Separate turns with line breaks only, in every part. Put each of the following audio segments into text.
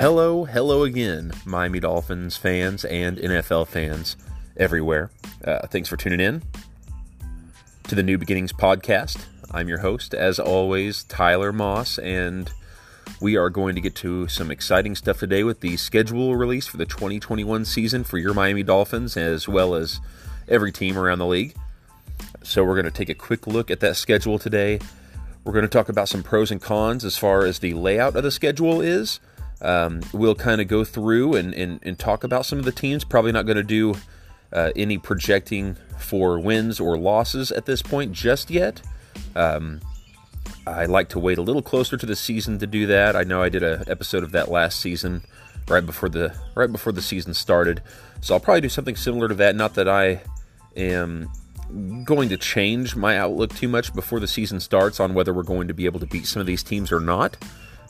Hello, hello again, Miami Dolphins fans and NFL fans everywhere. Uh, thanks for tuning in to the New Beginnings podcast. I'm your host, as always, Tyler Moss, and we are going to get to some exciting stuff today with the schedule release for the 2021 season for your Miami Dolphins, as well as every team around the league. So, we're going to take a quick look at that schedule today. We're going to talk about some pros and cons as far as the layout of the schedule is. Um, we'll kind of go through and, and, and, talk about some of the teams. Probably not going to do uh, any projecting for wins or losses at this point just yet. Um, I like to wait a little closer to the season to do that. I know I did an episode of that last season, right before the right before the season started. So I'll probably do something similar to that. Not that I am going to change my outlook too much before the season starts on whether we're going to be able to beat some of these teams or not.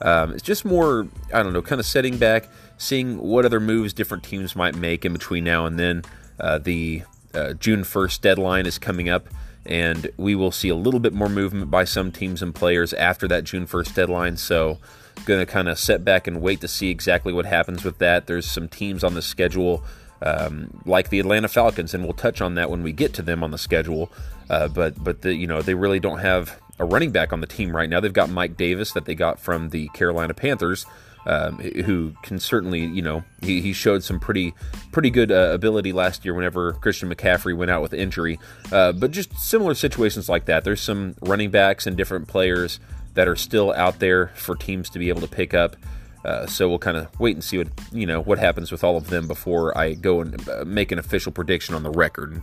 Um, it's just more, I don't know, kind of setting back, seeing what other moves different teams might make in between now and then. Uh, the uh, June 1st deadline is coming up, and we will see a little bit more movement by some teams and players after that June 1st deadline. So, going to kind of set back and wait to see exactly what happens with that. There's some teams on the schedule. Um, like the Atlanta Falcons, and we'll touch on that when we get to them on the schedule. Uh, but but the, you know they really don't have a running back on the team right now. They've got Mike Davis that they got from the Carolina Panthers, um, who can certainly, you know, he, he showed some pretty pretty good uh, ability last year whenever Christian McCaffrey went out with injury. Uh, but just similar situations like that. There's some running backs and different players that are still out there for teams to be able to pick up. Uh, so we'll kind of wait and see what you know what happens with all of them before I go and uh, make an official prediction on the record.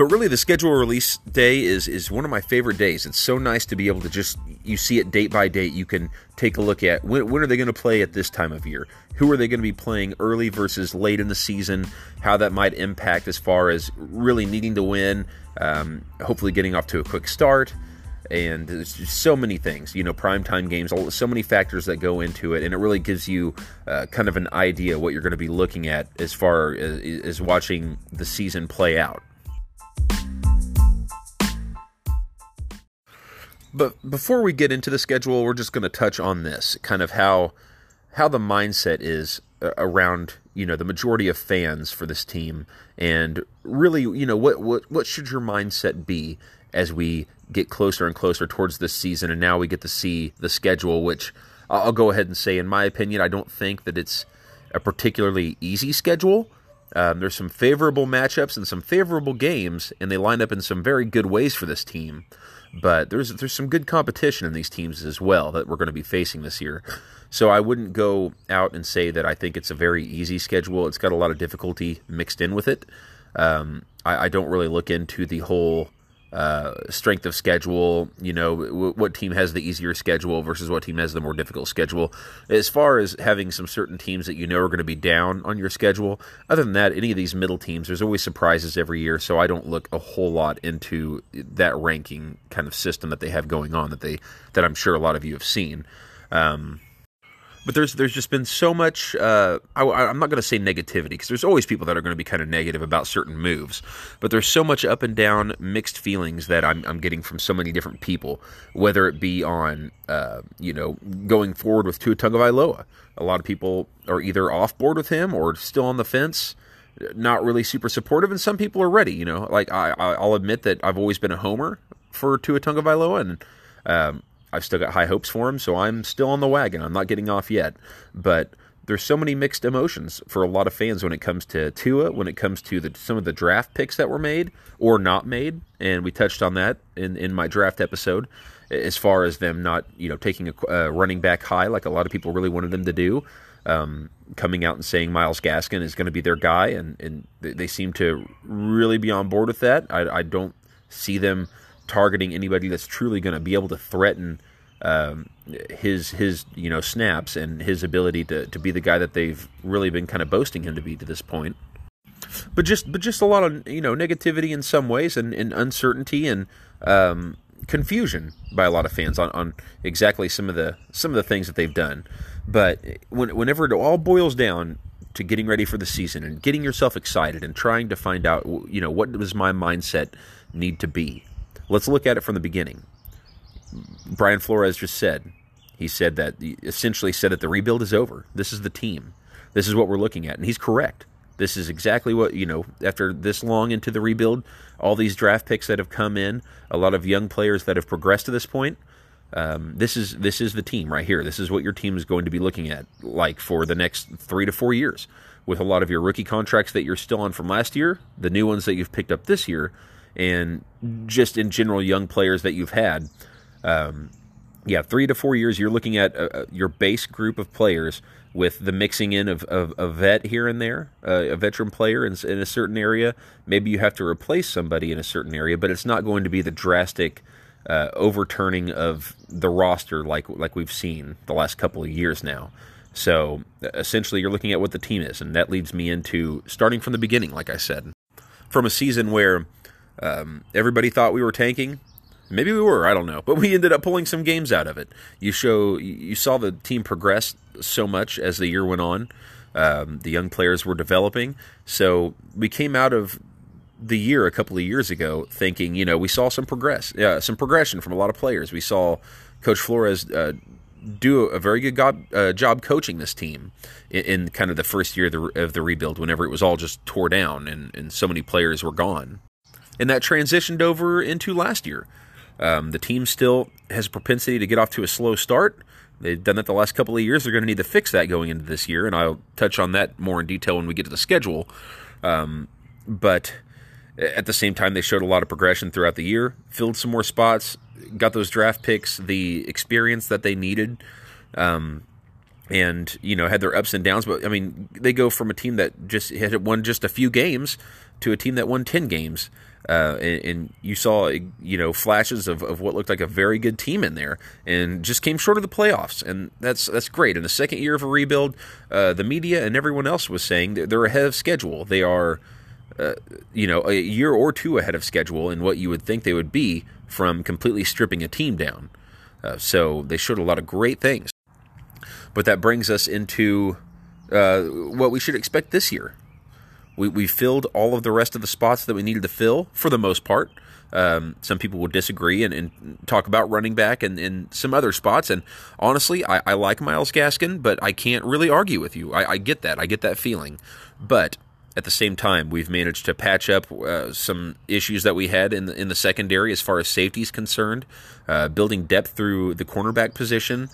But really, the schedule release day is is one of my favorite days. It's so nice to be able to just you see it date by date. You can take a look at when, when are they going to play at this time of year? Who are they going to be playing early versus late in the season? How that might impact as far as really needing to win, um, hopefully getting off to a quick start and there's so many things, you know, primetime games, so many factors that go into it, and it really gives you uh, kind of an idea what you're going to be looking at as far as, as watching the season play out. But before we get into the schedule, we're just going to touch on this kind of how how the mindset is uh, around you know the majority of fans for this team, and really you know what what what should your mindset be as we get closer and closer towards this season, and now we get to see the schedule, which I'll go ahead and say, in my opinion, I don't think that it's a particularly easy schedule. Um, there's some favorable matchups and some favorable games, and they line up in some very good ways for this team. But there's there's some good competition in these teams as well that we're going to be facing this year. So I wouldn't go out and say that I think it's a very easy schedule. It's got a lot of difficulty mixed in with it. Um, I, I, don't really look into the whole uh, strength of schedule, you know, w- what team has the easier schedule versus what team has the more difficult schedule. As far as having some certain teams that you know are going to be down on your schedule, other than that, any of these middle teams, there's always surprises every year. So I don't look a whole lot into that ranking kind of system that they have going on that they that I'm sure a lot of you have seen. Um, but there's there's just been so much. Uh, I, am not going to say negativity because there's always people that are going to be kind of negative about certain moves. But there's so much up and down, mixed feelings that I'm, I'm getting from so many different people. Whether it be on, uh, you know, going forward with Tua Tagovailoa, a lot of people are either off board with him or still on the fence, not really super supportive, and some people are ready. You know, like I, I'll admit that I've always been a homer for Tua Tagovailoa, and um, I've still got high hopes for him, so I'm still on the wagon. I'm not getting off yet. But there's so many mixed emotions for a lot of fans when it comes to Tua, when it comes to the, some of the draft picks that were made or not made, and we touched on that in, in my draft episode, as far as them not you know taking a uh, running back high like a lot of people really wanted them to do, um, coming out and saying Myles Gaskin is going to be their guy, and and they seem to really be on board with that. I, I don't see them targeting anybody that's truly going to be able to threaten um, his his you know snaps and his ability to, to be the guy that they've really been kind of boasting him to be to this point. But just but just a lot of you know negativity in some ways and, and uncertainty and um, confusion by a lot of fans on, on exactly some of the some of the things that they've done. But when, whenever it all boils down to getting ready for the season and getting yourself excited and trying to find out, you know, what does my mindset need to be? Let's look at it from the beginning. Brian Flores just said, he said that, essentially said that the rebuild is over. This is the team. This is what we're looking at. And he's correct. This is exactly what, you know, after this long into the rebuild, all these draft picks that have come in, a lot of young players that have progressed to this point, um, this is this is the team right here. This is what your team is going to be looking at like for the next three to four years, with a lot of your rookie contracts that you're still on from last year, the new ones that you've picked up this year, and just in general young players that you've had. Um, yeah, three to four years, you're looking at uh, uh your base group of players with the mixing in of, of a vet here and there, uh, a veteran player in, in, a certain area. Maybe you have to replace somebody in a certain area, but it's not going to be the drastic uh, overturning of the roster like like we've seen the last couple of years now. So essentially, you're looking at what the team is, and that leads me into starting from the beginning. Like I said, from a season where um, everybody thought we were tanking. Maybe we were, I don't know, but we ended up pulling some games out of it. You show, you saw the team progress so much as the year went on. Um, the young players were developing, so we came out of the year a couple of years ago, thinking, you know, we saw some progress, uh, some progression from a lot of players. We saw Coach Flores uh, do a very good job, uh, job coaching this team in, in, kind of the first year of the, of the, rebuild, whenever it was all just tore down and, and so many players were gone. And that transitioned over into last year. Um, the team still has a propensity to get off to a slow start. They've done that the last couple of years. They're going to need to fix that going into this year, and I'll touch on that more in detail when we get to the schedule. Um, but at the same time, they showed a lot of progression throughout the year, filled some more spots, got those draft picks, the experience that they needed, um, and you know had their ups and downs. But I mean, they go from a team that just had won just a few games to a team that won ten games. Uh, and, and, you saw you know flashes of, of what looked like a very good team in there, and just came short of the playoffs, and that's that's great. In the second year of a rebuild, uh, the media and everyone else was saying they're ahead of schedule. They are uh, you know, a year or two ahead of schedule in what you would think they would be from completely stripping a team down. Uh, so they showed a lot of great things. But that brings us into uh, what we should expect this year. We, we filled all of the rest of the spots that we needed to fill for the most part. Um, some people will disagree and, and, talk about running back and, and, some other spots. And honestly, I, I, like Myles Gaskin, but I can't really argue with you. I, I get that. I get that feeling. But at the same time, we've managed to patch up uh, some issues that we had in the, in the secondary as far as safety is concerned, uh, building depth through the cornerback position,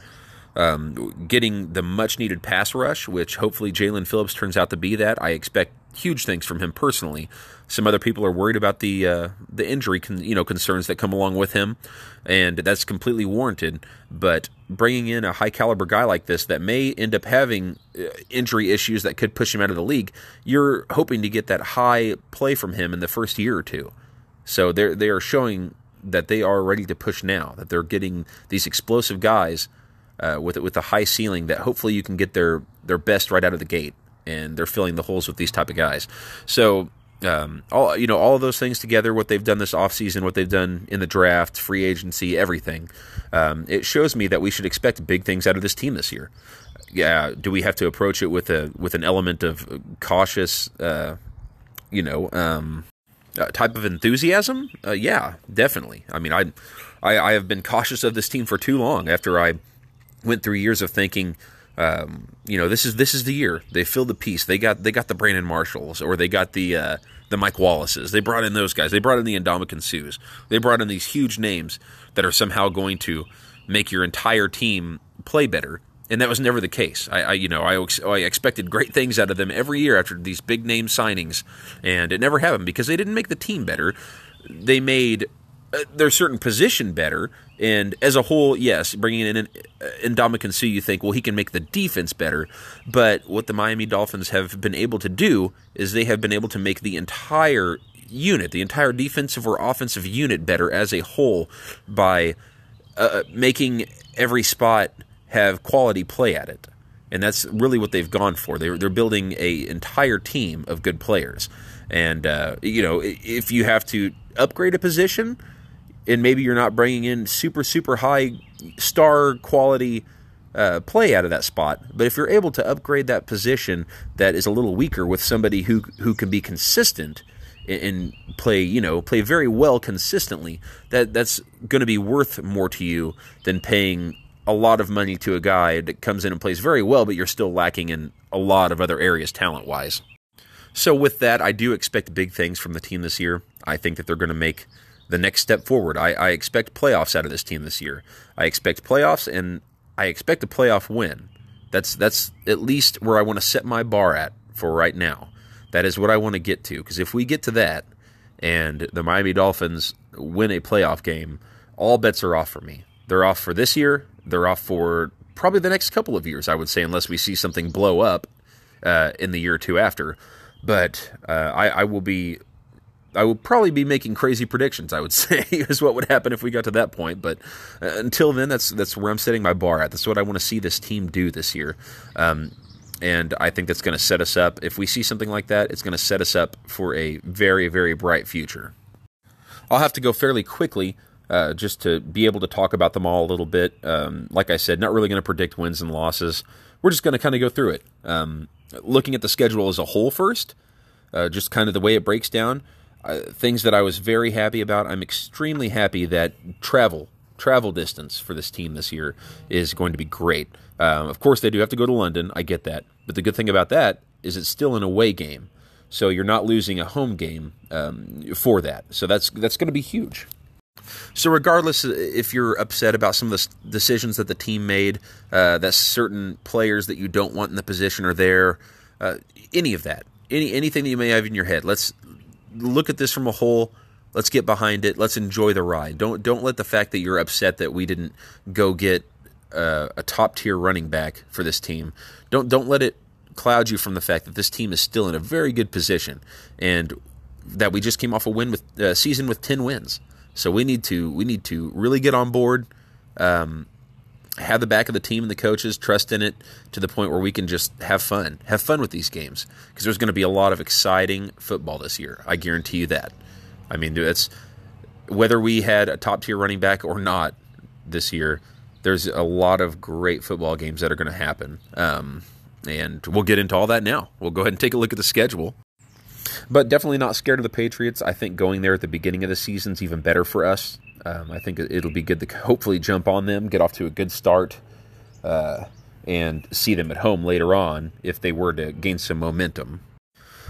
um, getting the much needed pass rush, which hopefully Jaelan Phillips turns out to be that. I expect huge things from him personally. Some other people are worried about the uh, the injury, con- you know, concerns that come along with him, and that's completely warranted. But bringing in a high caliber guy like this that may end up having uh, injury issues that could push him out of the league, you're hoping to get that high play from him in the first year or two. So they they are showing that they are ready to push now. That they're getting these explosive guys uh, with with a high ceiling that hopefully you can get their their best right out of the gate and they're filling the holes with these type of guys. So um, all you know, all of those things together, what they've done this offseason, what they've done in the draft, free agency, everything, um, it shows me that we should expect big things out of this team this year. Yeah, do we have to approach it with a with an element of cautious, uh, you know, um, uh, type of enthusiasm? Uh, yeah, definitely. I mean, I, I I have been cautious of this team for too long. After I went through years of thinking um, you know, this is this is the year they filled the piece. They got they got the Brandon Marshalls or they got the uh, the Mike Wallaces. They brought in those guys. They brought in the Ndamukong Suhs. They brought in these huge names that are somehow going to make your entire team play better. And that was never the case. I, I you know, I, I expected great things out of them every year after these big name signings, and it never happened because they didn't make the team better. They made uh, their certain position better, and as a whole, yes, bringing in an Ndamukong Suh, you think, well, he can make the defense better. But what the Miami Dolphins have been able to do is they have been able to make the entire unit, the entire defensive or offensive unit better as a whole by uh, making every spot have quality play at it. And that's really what they've gone for. They're, they're building a entire team of good players. And, uh, you know, if you have to upgrade a position – and maybe you're not bringing in super super high star quality uh, play out of that spot. But if you're able to upgrade that position that is a little weaker with somebody who who can be consistent and play, you know, play very well consistently, that that's going to be worth more to you than paying a lot of money to a guy that comes in and plays very well, but you're still lacking in a lot of other areas talent wise. So with that, I do expect big things from the team this year. I think that they're going to make the next step forward. I, I expect playoffs out of this team this year. I expect playoffs, and I expect a playoff win. That's that's at least where I want to set my bar at for right now. That is what I want to get to. Because if we get to that, and the Miami Dolphins win a playoff game, all bets are off for me. They're off for this year. They're off for probably the next couple of years, I would say, unless we see something blow up uh, in the year or two after. But uh, I, I will be I would probably be making crazy predictions. I would say is what would happen if we got to that point. But uh, until then, that's that's where I'm setting my bar at. That's what I want to see this team do this year. Um, and I think that's going to set us up. If we see something like that, it's going to set us up for a very very bright future. I'll have to go fairly quickly. Uh, just to be able to talk about them all a little bit. Um, like I said, not really going to predict wins and losses. We're just going to kind of go through it. Um, looking at the schedule as a whole first, uh, just kind of the way it breaks down uh, things that I was very happy about. I'm extremely happy that travel travel distance for this team this year is going to be great. Um, of course, they do have to go to London. I get that, but the good thing about that is it's still an away game, so you're not losing a home game um, for that. So that's that's going to be huge. So, regardless uh, if you're upset about some of the decisions that the team made, uh, that certain players that you don't want in the position are there, uh, any of that, any anything that you may have in your head, let's look at this from a whole. Let's get behind it. Let's enjoy the ride. Don't don't let the fact that you're upset that we didn't go get uh, a top tier running back for this team. Don't don't let it cloud you from the fact that this team is still in a very good position and that we just came off a win with uh, season with ten wins. So we need to we need to really get on board. Um, have the back of the team and the coaches, trust in it to the point where we can just have fun, have fun with these games because there's going to be a lot of exciting football this year. I guarantee you that. I mean, it's whether we had a top tier running back or not this year. There's a lot of great football games that are going to happen, um, and we'll get into all that now. We'll go ahead and take a look at the schedule. But definitely not scared of the Patriots. I think going there at the beginning of the season is even better for us. Um, I think it'll be good to hopefully jump on them, get off to a good start, uh, and see them at home later on if they were to gain some momentum.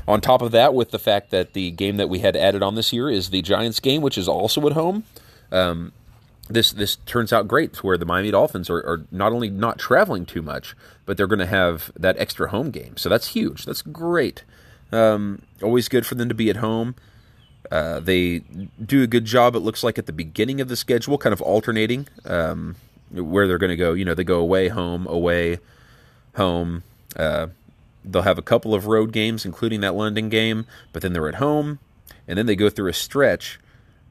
On top of that, with the fact that the game that we had added on this year is the Giants game, which is also at home, um, this this turns out great. To where the Miami Dolphins are, are not only not traveling too much, but they're going to have that extra home game. So that's huge. That's great. Um, always good for them to be at home. Uh, they do a good job, it looks like, at the beginning of the schedule, kind of alternating um, where they're going to go. You know, they go away, home, away, home. Uh, they'll have a couple of road games, including that London game, but then they're at home, and then they go through a stretch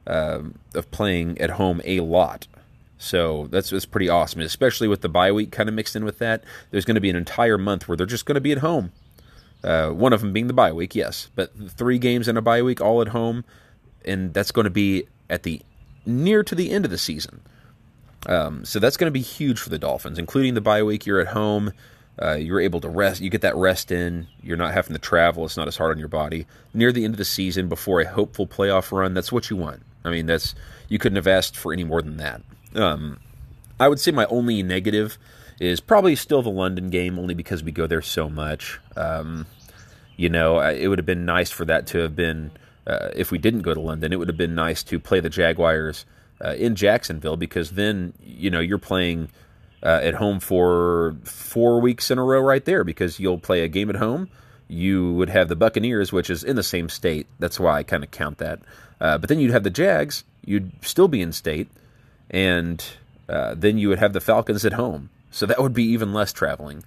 uh, of playing at home a lot. So that's, that's pretty awesome, especially with the bye week kind of mixed in with that. There's going to be an entire month where they're just going to be at home uh, one of them being the bye week, yes, but three games in a bye week, all at home, and that's going to be at the near to the end of the season. Um, so that's going to be huge for the Dolphins, including the bye week. You're at home. Uh, you're able to rest. You get that rest in. You're not having to travel. It's not as hard on your body. Near the end of the season, before a hopeful playoff run, that's what you want. I mean, that's you couldn't have asked for any more than that. Um, I would say my only negative is probably still the London game, only because we go there so much. Um, you know, it would have been nice for that to have been, uh, if we didn't go to London, it would have been nice to play the Jaguars uh, in Jacksonville because then, you know, you're playing uh, at home for four weeks in a row right there because you'll play a game at home. You would have the Buccaneers, which is in the same state. That's why I kind of count that. Uh, but then you'd have the Jags. You'd still be in state. And uh, then you would have the Falcons at home. So that would be even less traveling.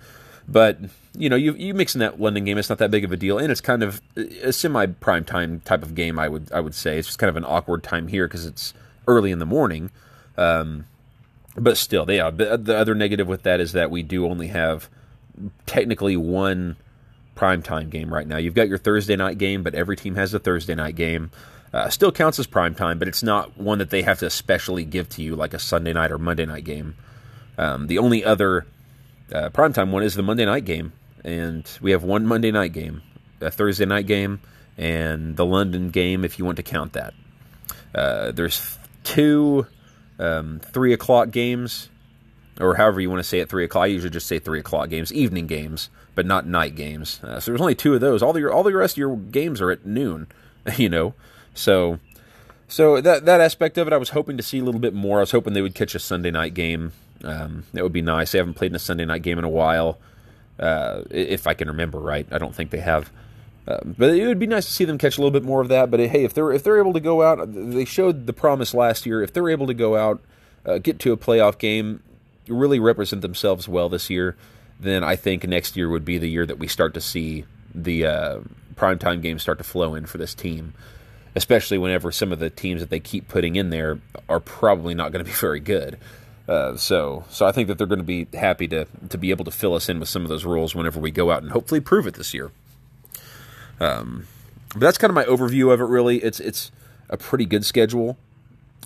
But you know, you you mix in that London game, it's not that big of a deal, and it's kind of a semi prime time type of game. I would I would say it's just kind of an awkward time here because it's early in the morning. Um, but still, yeah. The, the other negative with that is that we do only have technically one prime time game right now. You've got your Thursday night game, but every team has a Thursday night game. Uh, still counts as prime time, but it's not one that they have to especially give to you like a Sunday night or Monday night game. Um, the only other uh, primetime one is the Monday night game, and we have one Monday night game, a Thursday night game, and the London game if you want to count that. Uh, there's two um, three o'clock games, or however you want to say it, three o'clock. I usually just say three o'clock games, evening games, but not night games. Uh, so there's only two of those. All the all the rest of your games are at noon, you know. So so that that aspect of it, I was hoping to see a little bit more. I was hoping they would catch a Sunday night game. Um, that would be nice. They haven't played in a Sunday night game in a while, uh, if I can remember right. I don't think they have. Uh, but it would be nice to see them catch a little bit more of that. But hey, if they're if they're able to go out, they showed the promise last year. If they're able to go out, uh, get to a playoff game, really represent themselves well this year, then I think next year would be the year that we start to see the uh, primetime games start to flow in for this team. Especially whenever some of the teams that they keep putting in there are probably not going to be very good. Uh, so, so I think that they're going to be happy to to be able to fill us in with some of those rules whenever we go out and hopefully prove it this year. Um, but that's kind of my overview of it. Really, it's it's a pretty good schedule.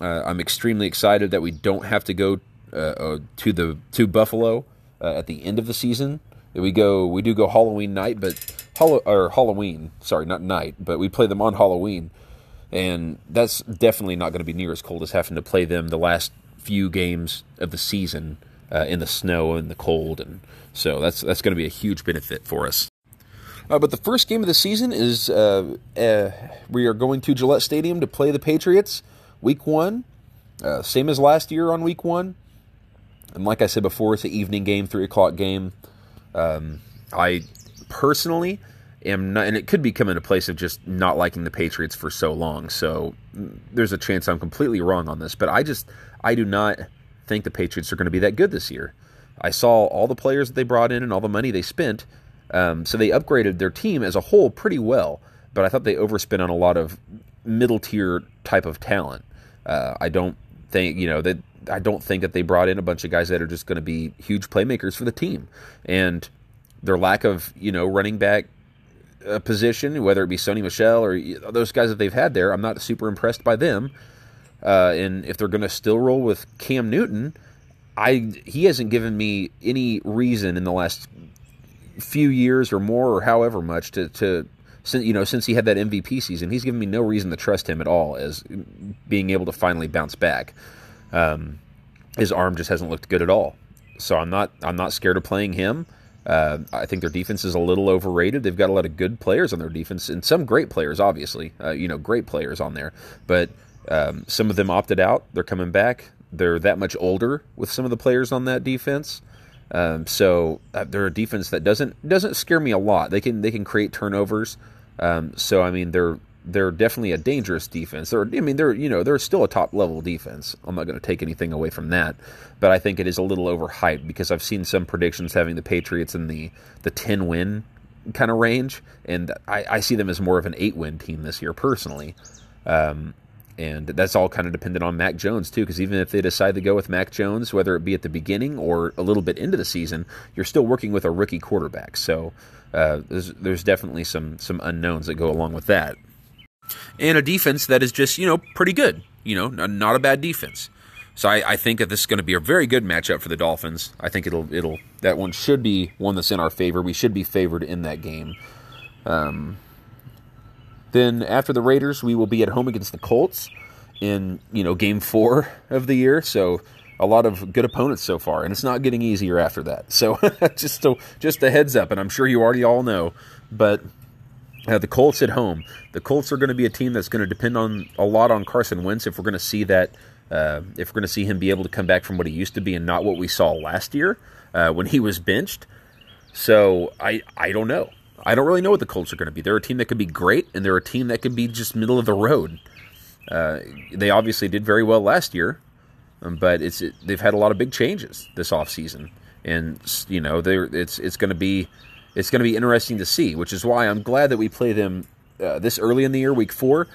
Uh, I'm extremely excited that we don't have to go uh, uh to the to Buffalo uh, at the end of the season. We go we do go Halloween night, but or Halloween, sorry, not night, but we play them on Halloween, and that's definitely not going to be near as cold as having to play them the last few games of the season uh, in the snow and the cold, and so that's that's going to be a huge benefit for us. Uh, but the first game of the season is uh, uh, we are going to Gillette Stadium to play the Patriots. Week one, uh, same as last year on week one. And like I said before, it's an evening game, three o'clock game. Um, I personally am not, and it could be coming to a place of just not liking the Patriots for so long. So mm, there's a chance I'm completely wrong on this, but I just I do not think the Patriots are going to be that good this year. I saw all the players that they brought in and all the money they spent, um, so they upgraded their team as a whole pretty well. But I thought they overspent on a lot of middle tier type of talent. Uh, I don't think you know that I don't think that they brought in a bunch of guys that are just going to be huge playmakers for the team, and their lack of you know running back uh, position, whether it be Sony Michel or those guys that they've had there, I'm not super impressed by them. Uh, and if they're going to still roll with Cam Newton, I he hasn't given me any reason in the last few years or more or however much to to you know since he had that MVP season, he's given me no reason to trust him at all as being able to finally bounce back. Um, his arm just hasn't looked good at all, so I'm not I'm not scared of playing him. Uh, I think their defense is a little overrated. They've got a lot of good players on their defense and some great players, obviously. Uh, you know, great players on there, but um, some of them opted out. They're coming back. They're that much older with some of the players on that defense. Um, so uh, they're a defense that doesn't doesn't scare me a lot. They can they can create turnovers. Um, so I mean they're they're definitely a dangerous defense. They're I mean they're you know they're still a top level defense. I'm not going to take anything away from that, but I think it is a little overhyped because I've seen some predictions having the Patriots in the the 10 win kind of range, and I, I see them as more of an eight win team this year personally. Um, and that's all kind of dependent on Mac Jones too, because even if they decide to go with Mac Jones, whether it be at the beginning or a little bit into the season, you're still working with a rookie quarterback. So uh, there's, there's definitely some some unknowns that go along with that, and a defense that is just you know pretty good, you know, not a bad defense. So I, I think that this is going to be a very good matchup for the Dolphins. I think it'll it'll that one should be one that's in our favor. We should be favored in that game. Um, then after the Raiders, we will be at home against the Colts in you know game four of the year. So a lot of good opponents so far, and it's not getting easier after that. So just a, just a heads up, and I'm sure you already all know, but. Uh, the Colts at home. The Colts are going to be a team that's going to depend on a lot on Carson Wentz if we're going to see that uh, if we're going to see him be able to come back from what he used to be and not what we saw last year uh, when he was benched. So I I don't know. I don't really know what the Colts are going to be. They're a team that could be great, and they're a team that could be just middle of the road. Uh, they obviously did very well last year, um, but it's it, they've had a lot of big changes this offseason. and you know it's it's going to be it's going to be interesting to see. Which is why I'm glad that we play them uh, this early in the year, week four,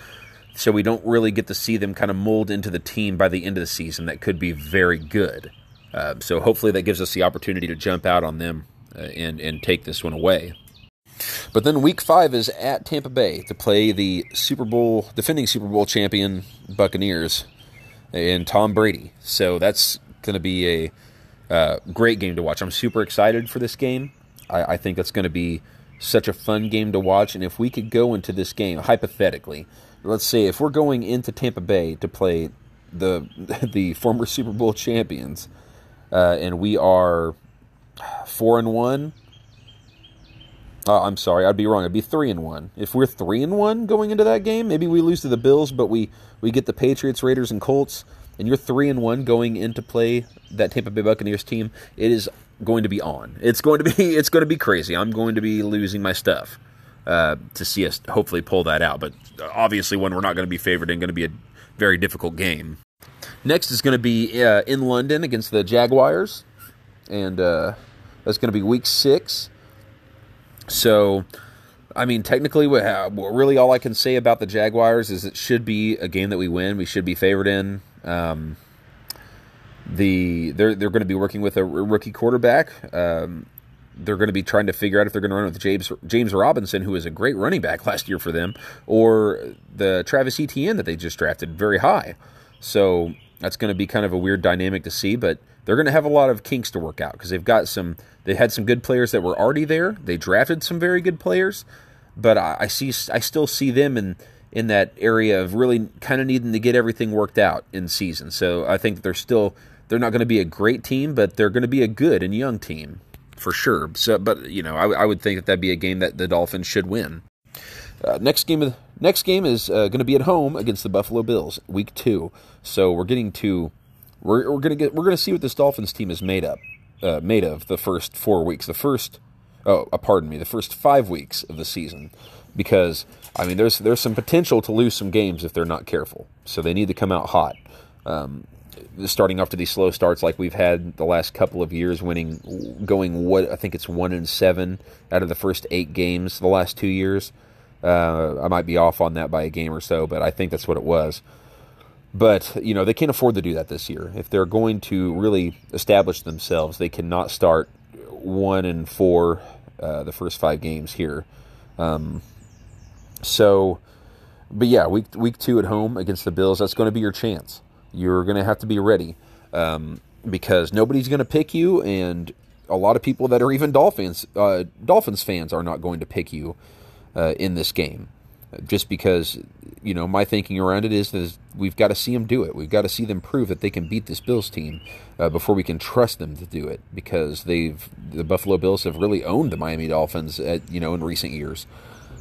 so we don't really get to see them kind of mold into the team by the end of the season. That could be very good. Uh, so hopefully that gives us the opportunity to jump out on them uh, and and take this one away. But then week five is at Tampa Bay to play the Super Bowl, defending Super Bowl champion Buccaneers and Tom Brady. So that's going to be a Uh, great game to watch. I'm super excited for this game. I, I think that's going to be such a fun game to watch. And if we could go into this game hypothetically, let's say if we're going into Tampa Bay to play the the former Super Bowl champions, uh, and we are four and one. Uh, I'm sorry, I'd be wrong. I'd be three and one. If we're three and one going into that game, maybe we lose to the Bills, but we we get the Patriots, Raiders, and Colts, and you're three and one going into play that Tampa Bay Buccaneers team. It is going to be on. It's going to be it's going to be crazy. I'm going to be losing my stuff uh, to see us hopefully pull that out. But obviously, when we're not going to be favored and going to be a very difficult game. Next is going to be uh, in London against the Jaguars, and uh, that's going to be Week Six. So, I mean, technically, really all I can say about the Jaguars is it should be a game that we win. We should be favored in. Um, the they're they're going to be working with a rookie quarterback. Um, they're going to be trying to figure out if they're going to run with James James Robinson, who was a great running back last year for them, or the Travis Etienne that they just drafted very high. So that's going to be kind of a weird dynamic to see, but they're going to have a lot of kinks to work out because they've got some. They had some good players that were already there. They drafted some very good players, but I, I see. I still see them in in that area of really kind of needing to get everything worked out in season. So I think they're still. They're not going to be a great team, but they're going to be a good and young team for sure. So, but you know, I, I would think that that'd be a game that the Dolphins should win. Uh, next game of next game is uh, going to be at home against the Buffalo Bills, week two. So we're getting to we're, we're to get we're to see what this Dolphins team is made up uh, made of the first four weeks. The first oh, uh, pardon me, the first five weeks of the season, because I mean there's there's some potential to lose some games if they're not careful. So they need to come out hot. Um, starting off to these slow starts like we've had the last couple of years, winning, going what I think it's one and seven out of the first eight games the last two years. Uh, I might be off on that by a game or so, but I think that's what it was. But you know they can't afford to do that this year. If they're going to really establish themselves, they cannot start one and four uh, the first five games here. Um, so, but yeah, week week two at home against the Bills, that's going to be your chance. You're going to have to be ready um, because nobody's going to pick you, and a lot of people that are even Dolphins uh, Dolphins fans are not going to pick you uh, in this game. Just because, you know, my thinking around it is that we've got to see them do it. We've got to see them prove that they can beat this Bills team uh, before we can trust them to do it. Because they've the Buffalo Bills have really owned the Miami Dolphins, at, you know, in recent years.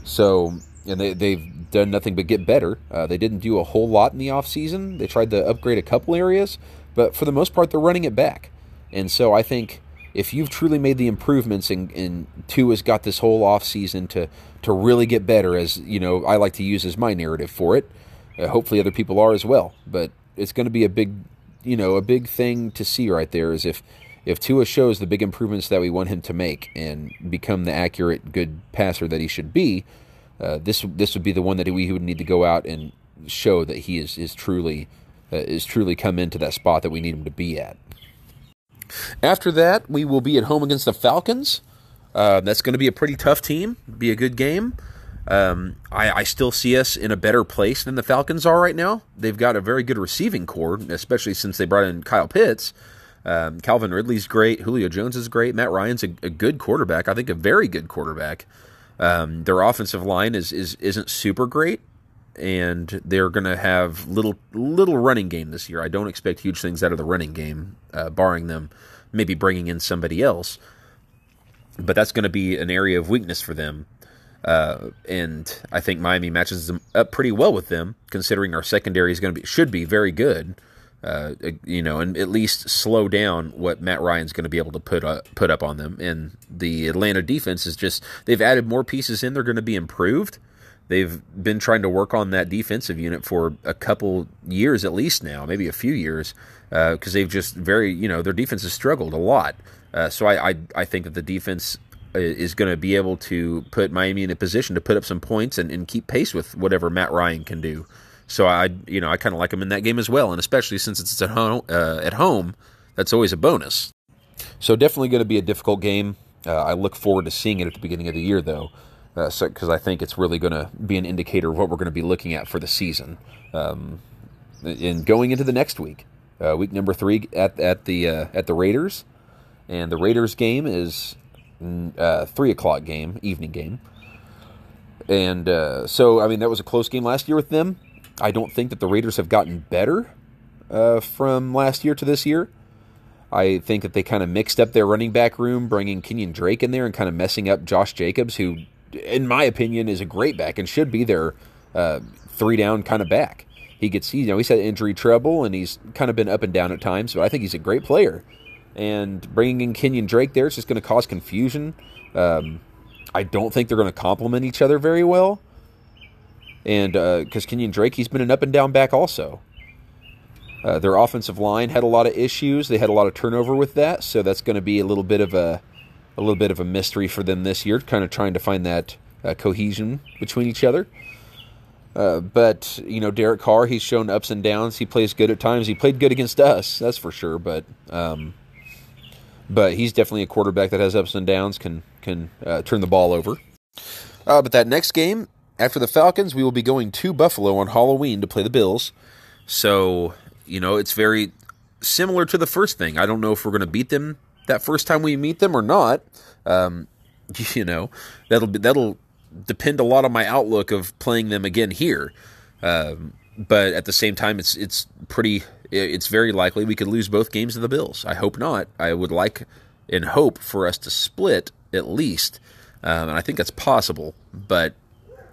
So and they, they've done nothing but get better. Uh, they didn't do a whole lot in the offseason. They tried to upgrade a couple areas, but for the most part, they're running it back. And so I think if you've truly made the improvements and, and has got this whole offseason to, to really get better, as you know, I like to use as my narrative for it. Uh, hopefully, other people are as well. But it's going to be a big, you know, a big thing to see right there is if if Tua shows the big improvements that we want him to make and become the accurate, good passer that he should be, uh, this this would be the one that we would need to go out and show that he is is truly uh, is truly come into that spot that we need him to be at. After that, we will be at home against the Falcons. Uh, that's going to be a pretty tough team. Be a good game. Um, I, I, still see us in a better place than the Falcons are right now. They've got a very good receiving corps, especially since they brought in Kyle Pitts. Um, Calvin Ridley's great. Julio Jones is great. Matt Ryan's a, a good quarterback. I think a very good quarterback. Um, their offensive line is, is isn't super great, and they're going to have little little running game this year. I don't expect huge things out of the running game, uh, barring them maybe bringing in somebody else. But that's going to be an area of weakness for them. Uh, and I think Miami matches them up pretty well with them, considering our secondary is going to be should be very good uh, you know, and at least slow down what Matt Ryan's going to be able to put up, put up on them. And the Atlanta defense is just they've added more pieces in. They're going to be improved. They've been trying to work on that defensive unit for a couple years at least now, maybe a few years, because uh, they've just very you know their defense has struggled a lot. Uh, so I, I I think that the defense uh, is going to be able to put Miami in a position to put up some points and, and keep pace with whatever Matt Ryan can do. So I, you know, I kind of like them in that game as well, and especially since it's at home, uh, at home, that's always a bonus. So definitely going to be a difficult game. Uh, I look forward to seeing it at the beginning of the year, though, uh, so, I think it's really going to be an indicator of what we're going to be looking at for the season. Um, and going into the next week, uh, week number three at at the uh, at the Raiders. and the Raiders game is uh, three o'clock game, evening game. And uh, so, I mean, that was a close game last year with them. I don't think that the Raiders have gotten better uh, from last year to this year. I think that they kind of mixed up their running back room, bringing Kenyan Drake in there and kind of messing up Josh Jacobs, who, in my opinion, is a great back and should be their uh, three down kind of back. He gets, you know, he's had injury trouble and he's kind of been up and down at times, but I think he's a great player. And bringing in Kenyan Drake there is just going to cause confusion. Um, I don't think they're going to complement each other very well. And because uh, Kenyan Drake, he's been an up and down back also. Uh, their offensive line had a lot of issues. They had a lot of turnover with that, so that's going to be a little bit of a a little bit of a mystery for them this year, kind of trying to find that uh, cohesion between each other. Uh, but you know, Derek Carr, he's shown ups and downs. He plays good at times. He played good against us, that's for sure. But um, but he's definitely a quarterback that has ups and downs. Can can uh, turn the ball over. Uh, but that next game after the Falcons, we will be going to Buffalo on Halloween to play the Bills. So you know, it's very similar to the first thing. I don't know if we're going to beat them that first time we meet them or not. Um, you know, that'll be, that'll depend a lot on my outlook of playing them again here. Um, but at the same time, it's it's pretty. It's very likely we could lose both games of the Bills. I hope not. I would like and hope for us to split at least, um, and I think that's possible. But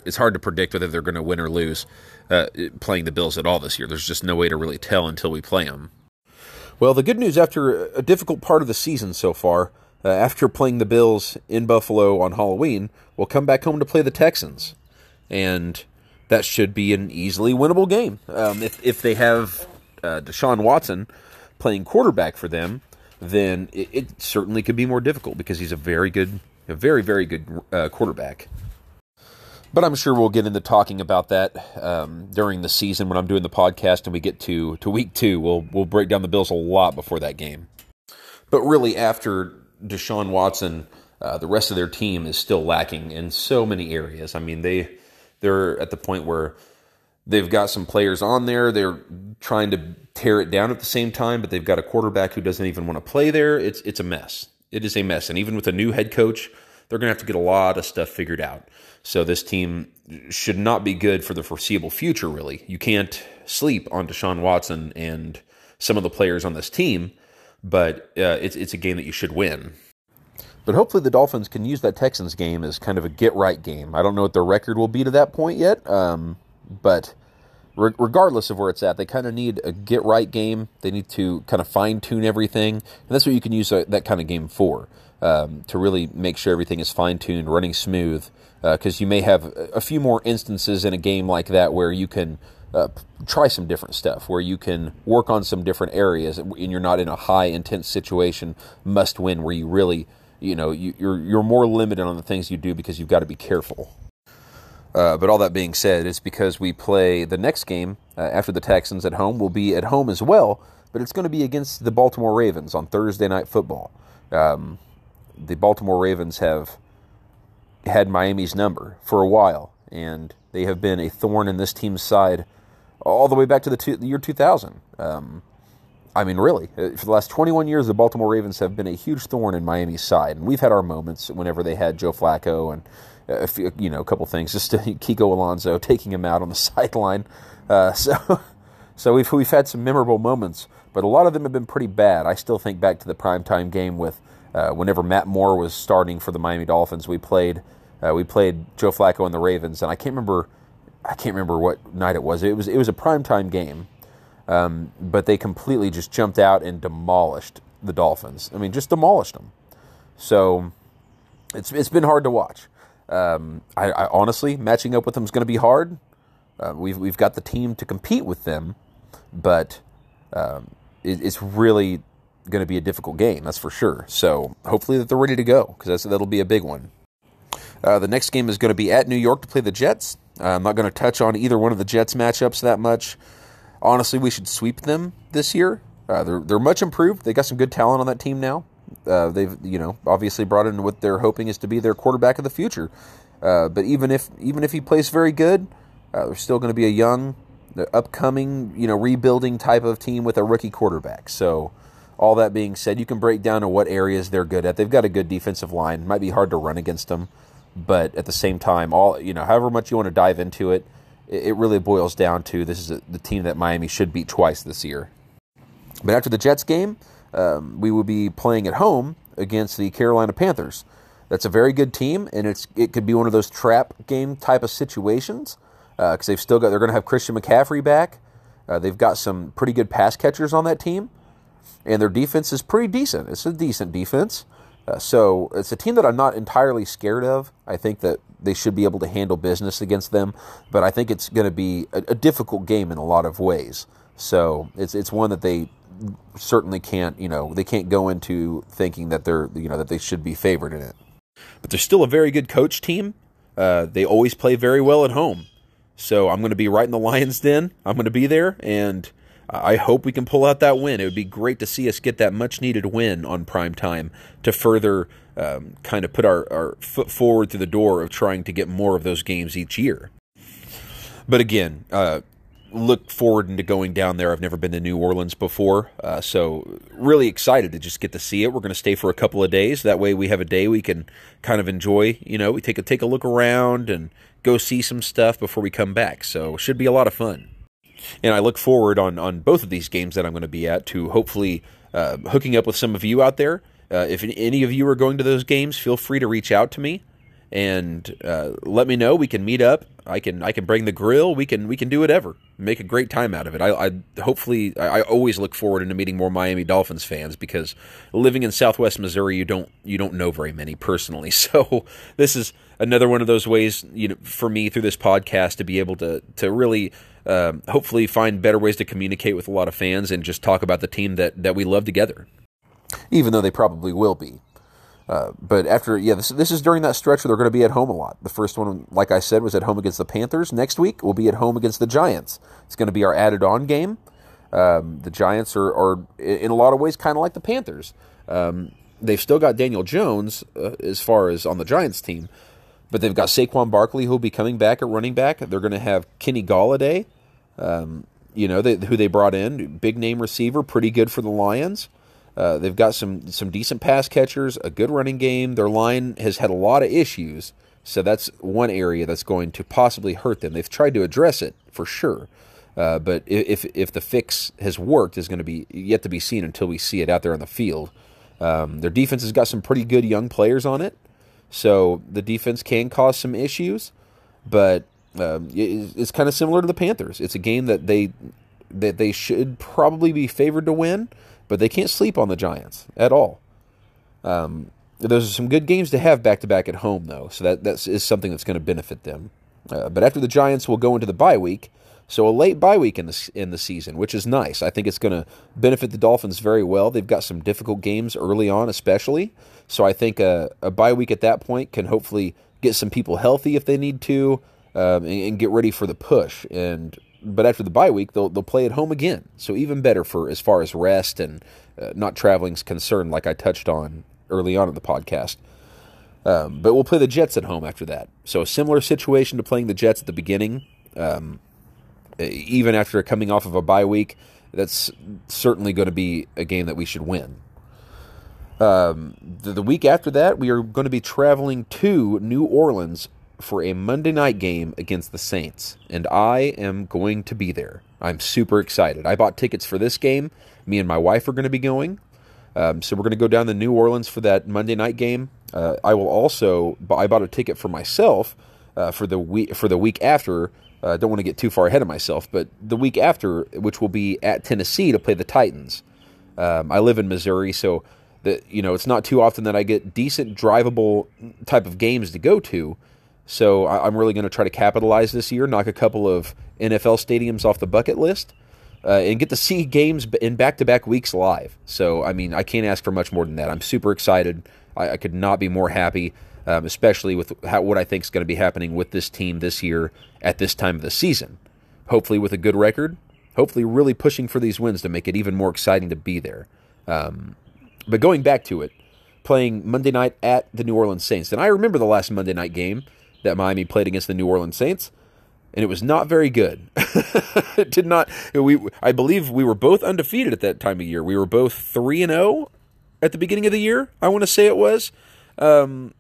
it's hard to predict whether they're going to win or lose uh, playing the Bills at all this year. There's just no way to really tell until we play them. Well, the good news after a difficult part of the season so far, uh, after playing the Bills in Buffalo on Halloween, we'll come back home to play the Texans, and that should be an easily winnable game. Um, if if they have uh, Deshaun Watson playing quarterback for them, then it, it, certainly could be more difficult because he's a very good, a very very good uh, quarterback. But I'm sure we'll get into talking about that um, during the season when I'm doing the podcast and we get to, to week two. We'll we'll break down the Bills a lot before that game. But really, after Deshaun Watson, uh, the rest of their team is still lacking in so many areas. I mean, they they're at the point where they've got some players on there. They're trying to tear it down at the same time, but they've got a quarterback who doesn't even want to play there. It's it's a mess. It is a mess, and even with a new head coach, they're going to have to get a lot of stuff figured out. So this team should not be good for the foreseeable future, really. You can't sleep on Deshaun Watson and some of the players on this team, but uh, it's, it's a game that you should win. But hopefully the Dolphins can use that Texans game as kind of a get right game. I don't know what their record will be to that point yet, um, but re- regardless of where it's at, they kind of need a get right game. They need to kind of fine tune everything, and that's what you can use a, that kind of game for um, to really make sure everything is fine tuned, running smooth because uh, you may have a few more instances in a game like that where you can uh, try some different stuff, where you can work on some different areas, and you're not in a high intense situation, must win, where you really, you know, you, are you're, you're more limited on the things you do because you've got to be careful. Uh, but all that being said, it's because we play the next game uh, after the Texans at home. We'll be at home as well, but it's going to be against the Baltimore Ravens on Thursday Night Football. Um, the Baltimore Ravens have had Miami's number for a while, and they have been a thorn in this team's side all the way back to the, two, the year 2000. Um, I mean, really, uh, for the last 21 years, the Baltimore Ravens have been a huge thorn in Miami's side, and we've had our moments whenever they had Joe Flacco and a few, you know a couple things, just Kiko Alonso taking him out on the sideline. Uh, so, so we've we've had some memorable moments, but a lot of them have been pretty bad. I still think back to the primetime game with uh, whenever Matt Moore was starting for the Miami Dolphins, we played uh, we played Joe Flacco and the Ravens, and I can't remember I can't remember what night it was. It was it was a primetime game, um, but they completely just jumped out and demolished the Dolphins. I mean, just demolished them. So it's it's been hard to watch. Um, I, I, honestly matching up with them is going to be hard. Uh, we've we've got the team to compete with them, but um, it, it's really going to be a difficult game, that's for sure. So hopefully that they're ready to go because that'll be a big one. Uh, the next game is going to be at New York to play the Jets. Uh, I'm not going to touch on either one of the Jets matchups that much. Honestly, we should sweep them this year. Uh, they're they're much improved. They got some good talent on that team now. Uh, they've you know obviously brought in what they're hoping is to be their quarterback of the future. Uh, but even if even if he plays very good, uh, they're still going to be a young, upcoming you know rebuilding type of team with a rookie quarterback. So All that being said, you can break down to what areas they're good at. They've got a good defensive line. Might be hard to run against them, but at the same time, all you know, however much you want to dive into it, it really boils down to this is a, the team that Miami should beat twice this year. But after the Jets game, um, we will be playing at home against the Carolina Panthers. That's a very good team, and it's it could be one of those trap game type of situations because uh, they've still got they're going to have Christian McCaffrey back. Uh, they've got some pretty good pass catchers on that team, and their defense is pretty decent. It's a decent defense. Uh, so it's a team that I'm not entirely scared of. I think that they should be able to handle business against them, but I think it's going to be a, a difficult game in a lot of ways. So it's it's one that they certainly can't you know they can't go into thinking that they're you know that they should be favored in it. But they're still a very good coach team. Uh, they always play very well at home. So I'm going to be right in the Lions' den. I'm going to be there, and I hope we can pull out that win. It would be great to see us get that much needed win on prime time to further um, kind of put our, our foot forward through the door of trying to get more of those games each year. But again, uh, look forward into going down there. I've never been to New Orleans before, uh, so really excited to just get to see it. We're going to stay for a couple of days. That way, we have a day we can kind of enjoy. You know, we take a take a look around and go see some stuff before we come back. So should be a lot of fun. And I look forward on on both of these games that I'm going to be at to hopefully uh, hooking up with some of you out there. Uh, if any of you are going to those games, feel free to reach out to me and uh, let me know. We can meet up. I can I can bring the grill. We can we can do whatever. Make a great time out of it. I, I hopefully I, I, always look forward into meeting more Miami Dolphins fans because living in Southwest Missouri, you don't you don't know very many personally. So this is another one of those ways you know for me through this podcast to be able to to really. Um, hopefully, find better ways to communicate with a lot of fans and just talk about the team that, that we love together. Even though they probably will be. Uh, but after, yeah, this, this is during that stretch where they're going to be at home a lot. The first one, like I said, was at home against the Panthers. Next week, we'll be at home against the Giants. It's going to be our added on game. Um, the Giants are, are, in a lot of ways, kind of like the Panthers. Um, they've still got Daniel Jones uh, as far as on the Giants team, but they've got Saquon Barkley who'll be coming back at running back. They're going to have Kenny Golladay, um, you know, they, who they brought in, big name receiver, pretty good for the Lions. Uh, they've got some some decent pass catchers, a good running game. Their line has had a lot of issues, so that's one area that's going to possibly hurt them. They've tried to address it for sure, uh, but if if the fix has worked, is going to be yet to be seen until we see it out there on the field. Um, their defense has got some pretty good young players on it, so the defense can cause some issues, but um, it's kind of similar to the Panthers. It's a game that they that they should probably be favored to win but they can't sleep on the Giants at all. Um, those are some good games to have back to back at home, though, so that that is something that's going to benefit them. Uh, but after the Giants, will go into the bye week, so a late bye week in the in the season, which is nice. I think it's going to benefit the Dolphins very well. They've got some difficult games early on, especially. So I think a, a bye week at that point can hopefully get some people healthy if they need to, um, and, and, get ready for the push. And but after the bye week, they'll they'll play at home again. So even better for as far as rest and uh, not traveling is concerned, like I touched on early on in the podcast. Um, but we'll play the Jets at home after that. So a similar situation to playing the Jets at the beginning. Um, even after coming off of a bye week, that's certainly going to be a game that we should win. Um, the, the week after that, we are going to be traveling to New Orleans for a Monday night game against the Saints, and I am going to be there. I'm super excited. I bought tickets for this game. Me and my wife are going to be going. Um, so we're going to go down to New Orleans for that Monday night game. Uh, I will also. I bought a ticket for myself uh, for the week for the week after. I uh, don't want to get too far ahead of myself, but the week after, which will be at Tennessee to play the Titans. Um, I live in Missouri, so that you know it's not too often that I get decent drivable type of games to go to. So I'm really going to try to capitalize this year, knock a couple of NFL stadiums off the bucket list, uh, and get to see games in back-to-back weeks live. So I mean, I can't ask for much more than that. I'm super excited. I, I could not be more happy, um, especially with how, what I think is going to be happening with this team this year at this time of the season. Hopefully, with a good record. Hopefully, really pushing for these wins to make it even more exciting to be there. Um, but going back to it, playing Monday night at the New Orleans Saints, and I remember the last Monday night game that Miami played against the New Orleans Saints. and it was not very good. it did not. We I believe we were both undefeated at that time of year. We were both three and zero oh at the beginning of the year. I want to say it was. Um,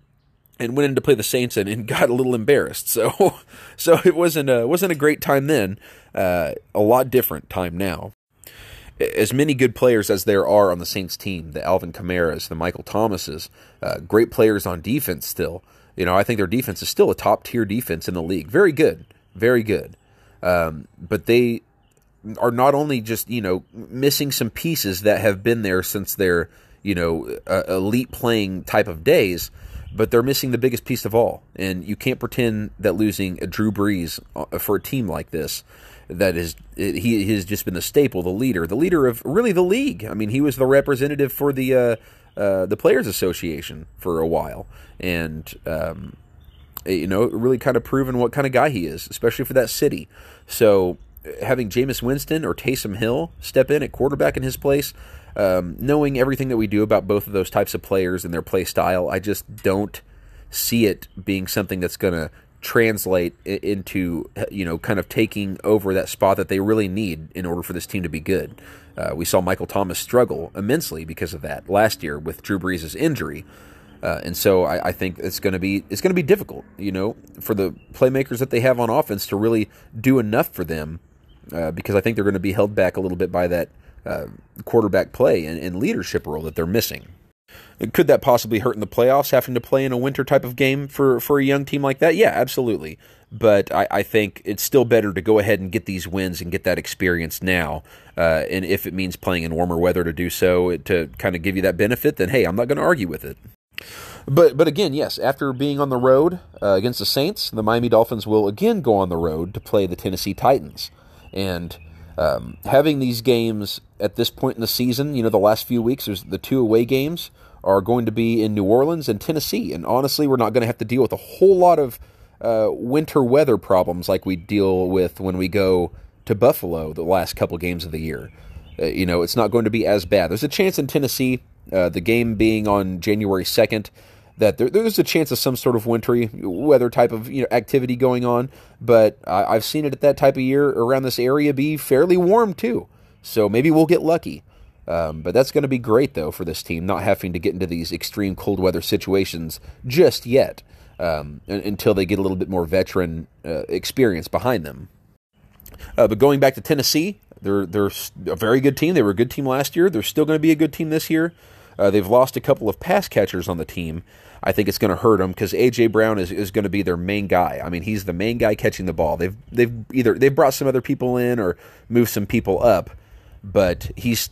and went in to play the Saints and, and, got a little embarrassed. So, so it wasn't a wasn't a great time then. Uh, a lot different time now. As many good players as there are on the Saints team, the Alvin Kamara's, the Michael Thomases, uh, great players on defense still. You know, I think their defense is still a top tier defense in the league. Very good very good. Um, but they are not only just you know missing some pieces that have been there since their you know uh, elite playing type of days, but they're missing the biggest piece of all. And you can't pretend that losing a Drew Brees uh, for a team like this that is he has just been the staple, the leader, the leader of really the league. I mean, he was the representative for the uh, uh, the Players Association for a while, and um, you know, really kind of proven what kind of guy he is, especially for that city. So having Jameis Winston or Taysom Hill step in at quarterback in his place, um, knowing everything that we do about both of those types of players and their play style, I just don't see it being something that's going to translate into you know kind of taking over that spot that they really need in order for this team to be good. Uh, we saw Michael Thomas struggle immensely because of that last year with Drew Brees' injury. Uh, and so I, I, think it's going to be it's going to be difficult, you know, for the playmakers that they have on offense to really do enough for them, uh, because I think they're going to be held back a little bit by that uh, quarterback play and, and, leadership role that they're missing. Could that possibly hurt in the playoffs, having to play in a winter type of game for for a young team like that? Yeah, absolutely. But I, I think it's still better to go ahead and get these wins and get that experience now. Uh, and if it means playing in warmer weather to do so, to kind of give you that benefit, then hey, I'm not going to argue with it. But but again, yes, after being on the road uh, against the Saints, the Miami Dolphins will again go on the road to play the Tennessee Titans. And um, having these games at this point in the season, you know, the last few weeks, there's the two away games are going to be in New Orleans and Tennessee. And honestly, we're not going to have to deal with a whole lot of uh, winter weather problems like we deal with when we go to Buffalo the last couple games of the year. Uh, you know, it's not going to be as bad. There's a chance in Tennessee uh, the game being on January 2nd, that there, there's a chance of some sort of wintry weather type of you know activity going on. But I, have seen it at that type of year around this area be fairly warm too. So maybe we'll get lucky. Um, but that's going to be great though for this team, not having to get into these extreme cold weather situations just yet um, until they get a little bit more veteran uh, experience behind them. Uh, but going back to Tennessee, they're they're a very good team. They were a good team last year. They're still going to be a good team this year. Uh, they've lost a couple of pass catchers on the team. I think it's going to hurt them because AJ Brown is, is going to be their main guy. I mean, he's the main guy catching the ball. They've they've either they've brought some other people in or moved some people up, but he's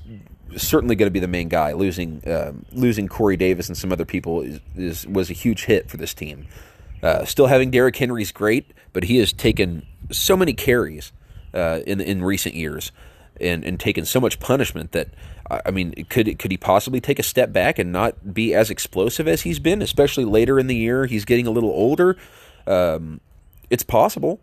certainly going to be the main guy. Losing uh, losing Corey Davis and some other people is, is was a huge hit for this team. Uh, still having Derrick Henry's great, but he has taken so many carries uh, in in recent years and and taken so much punishment that I mean, could could he possibly take a step back and not be as explosive as he's been, especially later in the year? He's getting a little older. Um, it's possible.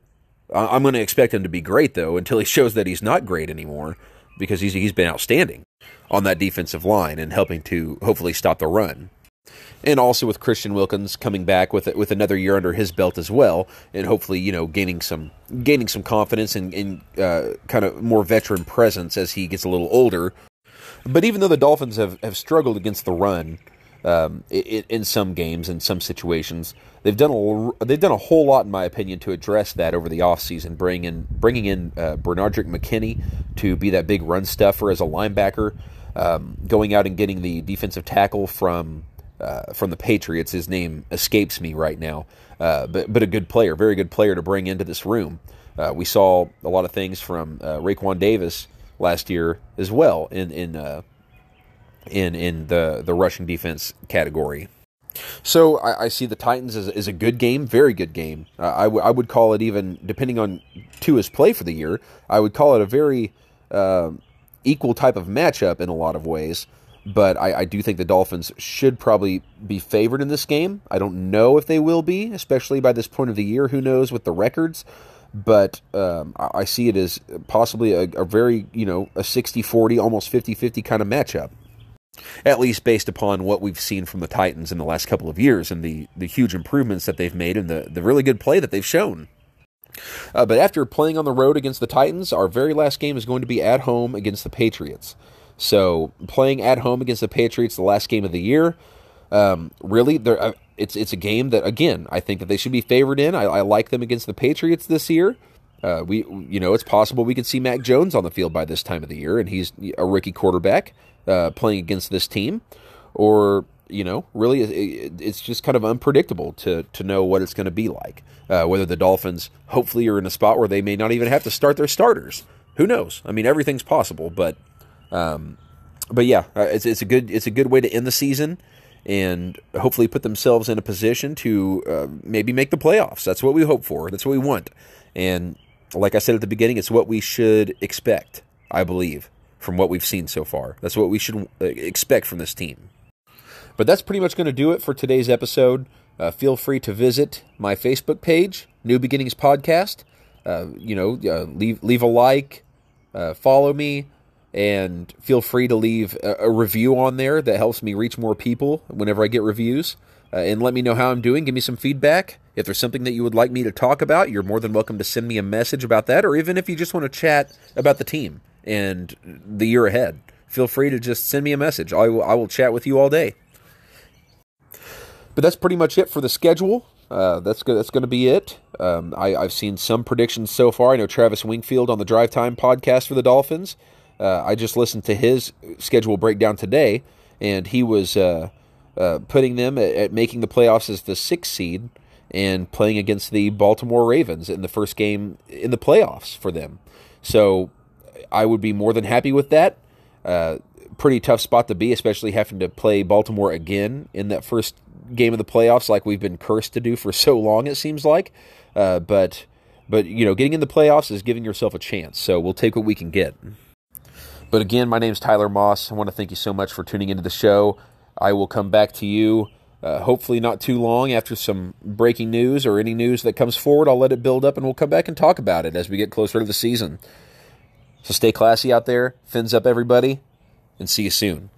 I'm going to expect him to be great though until he shows that he's not great anymore, because he's he's been outstanding on that defensive line and helping to hopefully stop the run and also with Christian Wilkins coming back with with another year under his belt as well, and hopefully you know gaining some gaining some confidence and, and uh, kind of more veteran presence as he gets a little older. But even though the Dolphins have, have struggled against the run um, in, in, some games and some situations, they've done a they've done a whole lot, in my opinion, to address that over the offseason, bringing in bringing in uh, Benardrick McKinney to be that big run stuffer as a linebacker. Um, going out and getting the defensive tackle from uh, from the Patriots. His name escapes me right now, uh, but but a good player, very good player to bring into this room. Uh, we saw a lot of things from uh, Raekwon Davis last year as well in in uh, in in the the rushing defense category. So I, I see the Titans as, as, a good game, very good game. Uh, I, w- I would call it even depending on Tua's play for the year. I would call it a very uh, equal type of matchup in a lot of ways but I, I, do think the Dolphins should probably be favored in this game. I don't know if they will be, especially by this point of the year. Who knows with the records? But um, I see it as possibly a, a very, you know, a 60 40, almost 50 50 kind of matchup. At least based upon what we've seen from the Titans in the last couple of years and the, the huge improvements that they've made and the, the really good play that they've shown. Uh, but after playing on the road against the Titans, our very last game is going to be at home against the Patriots. So playing at home against the Patriots, the last game of the year, um, really, uh, it's it's a game that again I think that they should be favored in. I, I like them against the Patriots this year. Uh, we you know it's possible we could see Mac Jones on the field by this time of the year, and he's a rookie quarterback uh, playing against this team, or you know, really, it's just kind of unpredictable to to know what it's going to be like. Uh, whether the Dolphins hopefully are in a spot where they may not even have to start their starters. Who knows? I mean, everything's possible, but um, but yeah, uh, it's it's a good it's a good way to end the season and hopefully put themselves in a position to uh, maybe make the playoffs. That's what we hope for. That's what we want. And like I said at the beginning, it's what we should expect. I believe from what we've seen so far. That's what we should uh, expect from this team. But that's pretty much going to do it for today's episode. Uh, feel free to visit my Facebook page, New Beginnings Podcast. Uh, you know, uh, leave leave a like, uh, follow me, and feel free to leave a, a, review on there. That helps me reach more people whenever I get reviews. Uh, and let me know how I'm doing. Give me some feedback. If there's something that you would like me to talk about, you're more than welcome to send me a message about that, or even if you just want to chat about the team and the year ahead, feel free to just send me a message. I will, I will chat with you all day. But that's pretty much it for the schedule. Uh, that's go- that's going to be it. Um, I, have seen some predictions so far. I know Travis Wingfield on the Drive Time podcast for the Dolphins. Uh, I just listened to his schedule breakdown today, and he was uh, uh putting them at, at, making the playoffs as the sixth seed and playing against the Baltimore Ravens in the first game in the playoffs for them. So I would be more than happy with that. Uh, pretty tough spot to be, especially having to play Baltimore again in that first game of the playoffs like we've been cursed to do for so long, it seems like. Uh, but, but, you know, getting in the playoffs is giving yourself a chance. So we'll take what we can get. But again, my name is Tyler Moss. I want to thank you so much for tuning into the show. I will come back to you. Uh, hopefully, not too long after some breaking news or any news that comes forward. I'll let it build up and we'll come back and talk about it as we get closer to the season. So stay classy out there. Fins up, everybody, and see you soon.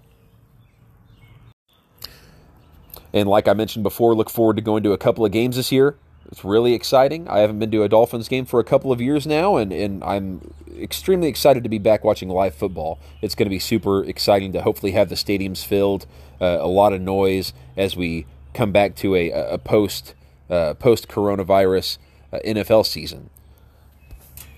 And like I mentioned before, look forward to going to a couple of games this year. It's really exciting. I haven't been to a Dolphins game for a couple of years now, and, and I'm extremely excited to be back watching live football. It's going to be super exciting to hopefully have the stadiums filled, uh, a lot of noise as we come back to a, a post uh, post coronavirus uh, NFL season.